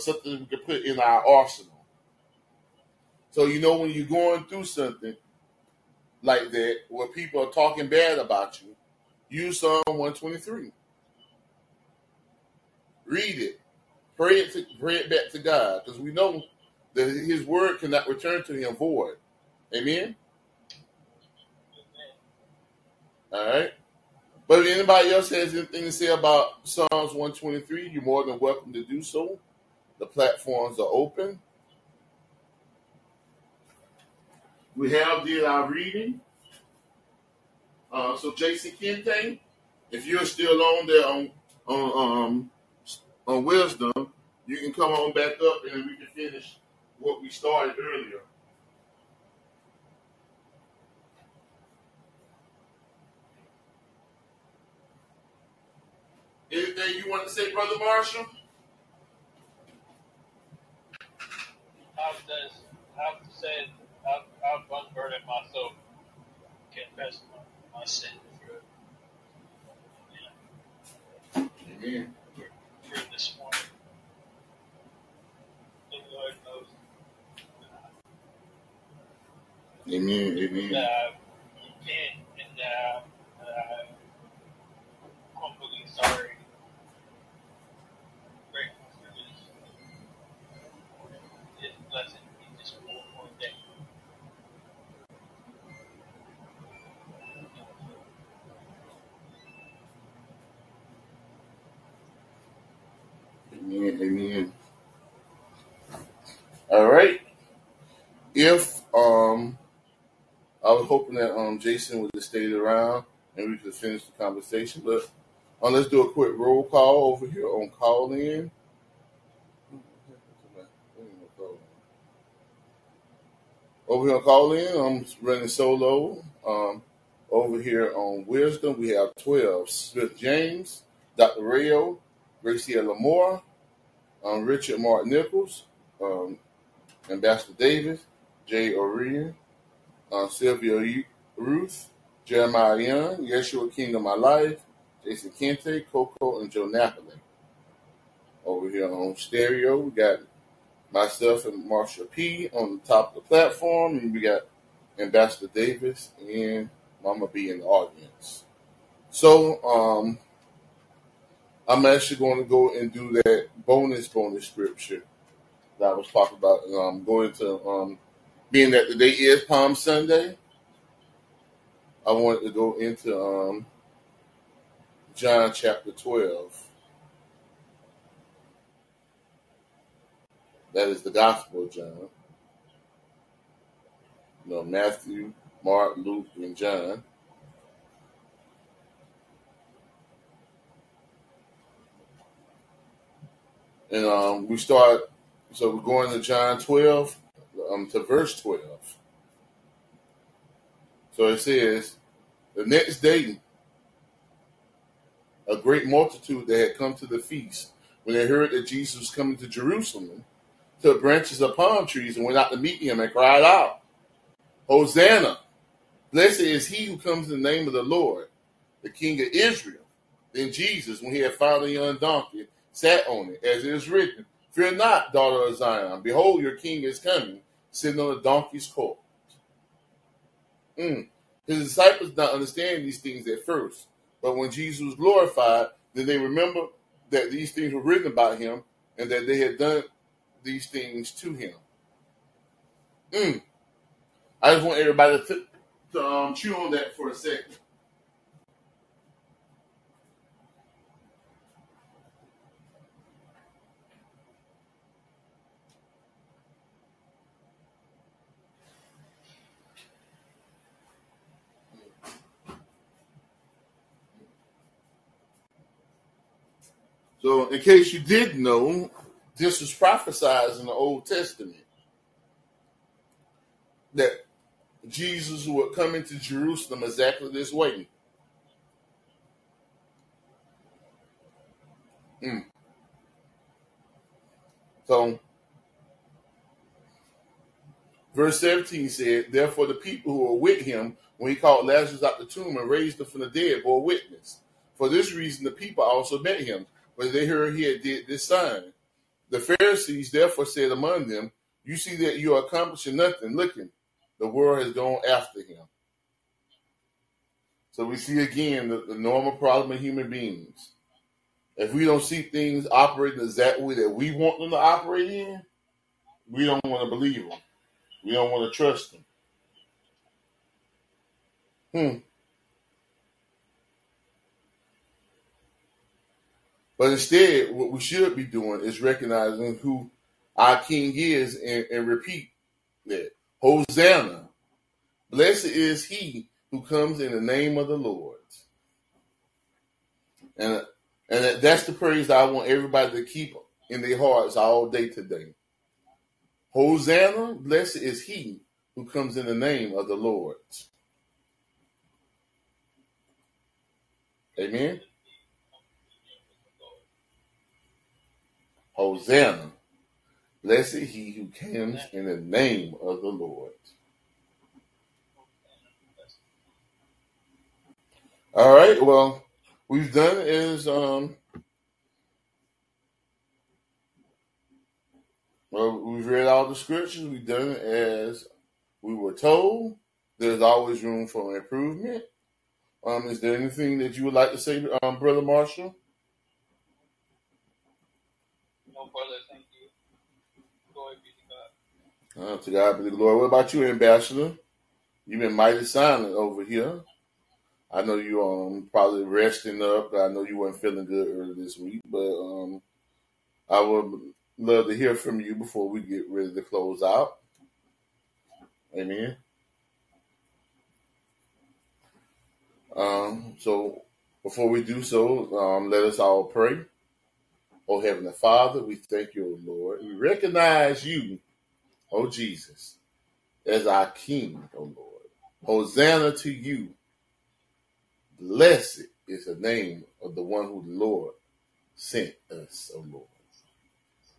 something we can put in our arsenal. So you know when you're going through something like that, where people are talking bad about you, use Psalm 123. Read it, pray it, to, pray it back to God, because we know that His word cannot return to Him void. Amen. All right. But if anybody else has anything to say about Psalms 123, you're more than welcome to do so. The platforms are open. We have did our reading. Uh, so Jason Kente, if you're still on there on on um on wisdom, you can come on back up and we can finish what we started earlier. Anything you want to say, Brother Marshall? I've just, I've said, I've, I've unburdened myself, confessed my, my sin through, Amen. through this morning. The Lord knows Amen. Amen. that I repent and that, I- that I'm humbly sorry. Grateful for this, this blessing in this one more day. Amen. All right. If um, I was hoping that um Jason would have stayed around and we could finish the conversation, but uh, let's do a quick roll call over here on Callin. Over here on Callin, I'm running solo. Um, over here on wisdom, we have twelve Smith James, Dr. Rayo, Gracie Lamore, um, Richard Martin Nichols, um, Ambassador Davis, Jay Orion, uh, Sylvia Ruth, Jeremiah Young, Yeshua King of My Life, Jason Kente, Coco, and Joe Napoli. Over here on stereo, we got myself and Marsha P on the top of the platform, and we got Ambassador Davis and Mama B in the audience. So, um, I'm actually going to go and do that bonus bonus scripture that I was talking about. Um, I'm going to um, being that today is Palm Sunday, I wanted to go into um, John chapter 12. That is the Gospel of John. You know, Matthew, Mark, Luke, and John. And um, we start, so we're going to John 12 um, to verse 12. So it says, the next day, a great multitude that had come to the feast, when they heard that Jesus was coming to Jerusalem, took branches of palm trees and went out to meet him and cried out, Hosanna! Blessed is he who comes in the name of the Lord, the King of Israel. Then Jesus, when he had found a young donkey, sat on it, as it is written, Fear not, daughter of Zion. Behold, your king is coming, sitting on a donkey's colt. Mm. His disciples did not understand these things at first, but when Jesus was glorified, then they remember that these things were written about him and that they had done these things to him. Mm. I just want everybody to, to um, chew on that for a second. So, in case you didn't know, this was prophesied in the Old Testament that Jesus would come into Jerusalem exactly this way. Mm. So, verse 17 said, Therefore, the people who were with him when he called Lazarus out the tomb and raised him from the dead bore witness. For this reason, the people also met him, when they heard he had did this sign. The Pharisees therefore said among them, You see that you are accomplishing nothing. Looking, the world has gone after him. So we see again the, the normal problem of human beings. If we don't see things operating the exact way that we want them to operate in, we don't want to believe them. We don't want to trust them. Hmm. But instead, what we should be doing is recognizing who our King is and, and repeat that. Hosanna. Blessed is he who comes in the name of the Lord. And, and that's the praise that I want everybody to keep in their hearts all day today. Hosanna, blessed is he who comes in the name of the Lord. Amen. Hosanna, blessed he who comes in the name of the Lord. All right, well, we've done is um well, we've read all the scriptures, we've done as we were told. There's always room for improvement. Um, is there anything that you would like to say, um, Brother Marshall? No, brother, thank you. Glory be to God. Be the glory. What about you, Ambassador? You've been mighty silent over here. I know you um probably resting up. I know you weren't feeling good earlier this week, but um, I would love to hear from you before we get ready to close out. Amen. Um, so before we do so, um, let us all pray. Oh Heavenly Father, we thank you, Lord. We recognize you, O Jesus, as our King, O Lord. Hosanna to you. Blessed is the name of the one who the Lord sent us, O Lord.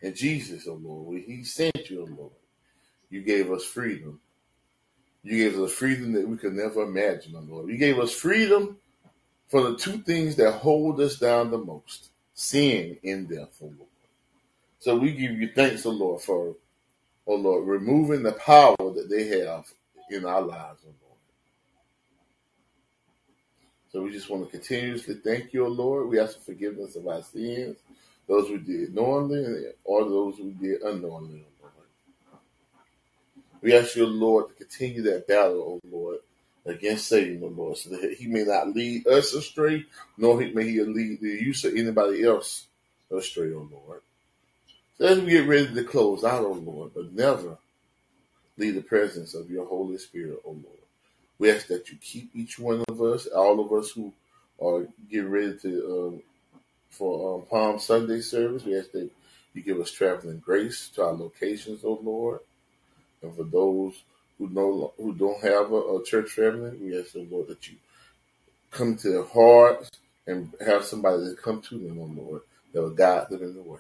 And Jesus, O Lord, when He sent you, O Lord, you gave us freedom you gave us freedom that we could never imagine, my Lord. You gave us freedom for the two things that hold us down the most sin and death, oh Lord. So we give you thanks, O Lord, for, oh Lord, removing the power that they have in our lives, oh Lord. So we just want to continuously thank you, oh Lord. We ask for forgiveness of our sins, those we did knowingly or those we did unknowingly, oh Lord. we ask you, oh, Lord, to continue that battle, oh Lord, against Satan, oh Lord, so that he may not lead us astray, nor may he lead the use of anybody else astray, oh Lord. So as we get ready to close out, oh Lord, but never leave the presence of your Holy Spirit, oh Lord. We ask that you keep each one of us, all of us who are getting ready to um, for um, Palm Sunday service. We ask that you give us traveling grace to our locations, oh Lord. And for those who know who don't have a, a church family, we ask the Lord that you come to their hearts and have somebody to come to them, oh Lord, that will guide them in the way.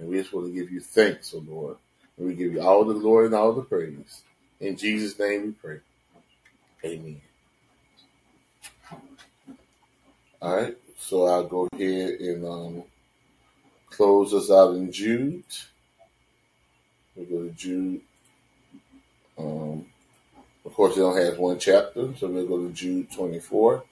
And we just want to give you thanks, oh Lord. And we give you all the glory and all the praise. In Jesus' name we pray. Amen. All right, so I'll go ahead and um, close us out in Jude. We go to Jude. Um, of course, it only has one chapter, so we'll go to Jude 24.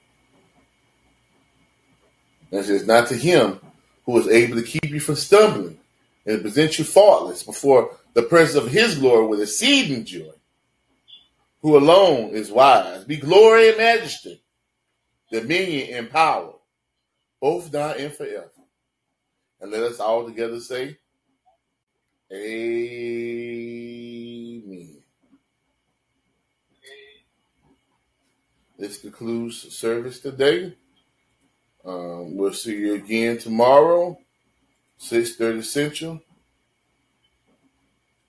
And it says, Not to him who is able to keep you from stumbling and present you faultless before the presence of his glory with exceeding joy, who alone is wise, be glory and majesty, dominion and power, both now and forever. And let us all together say, Amen. This concludes service today. Um, we'll see you again tomorrow, 6.30 Central,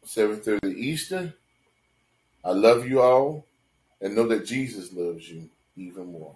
7.30 Eastern. I love you all and know that Jesus loves you even more.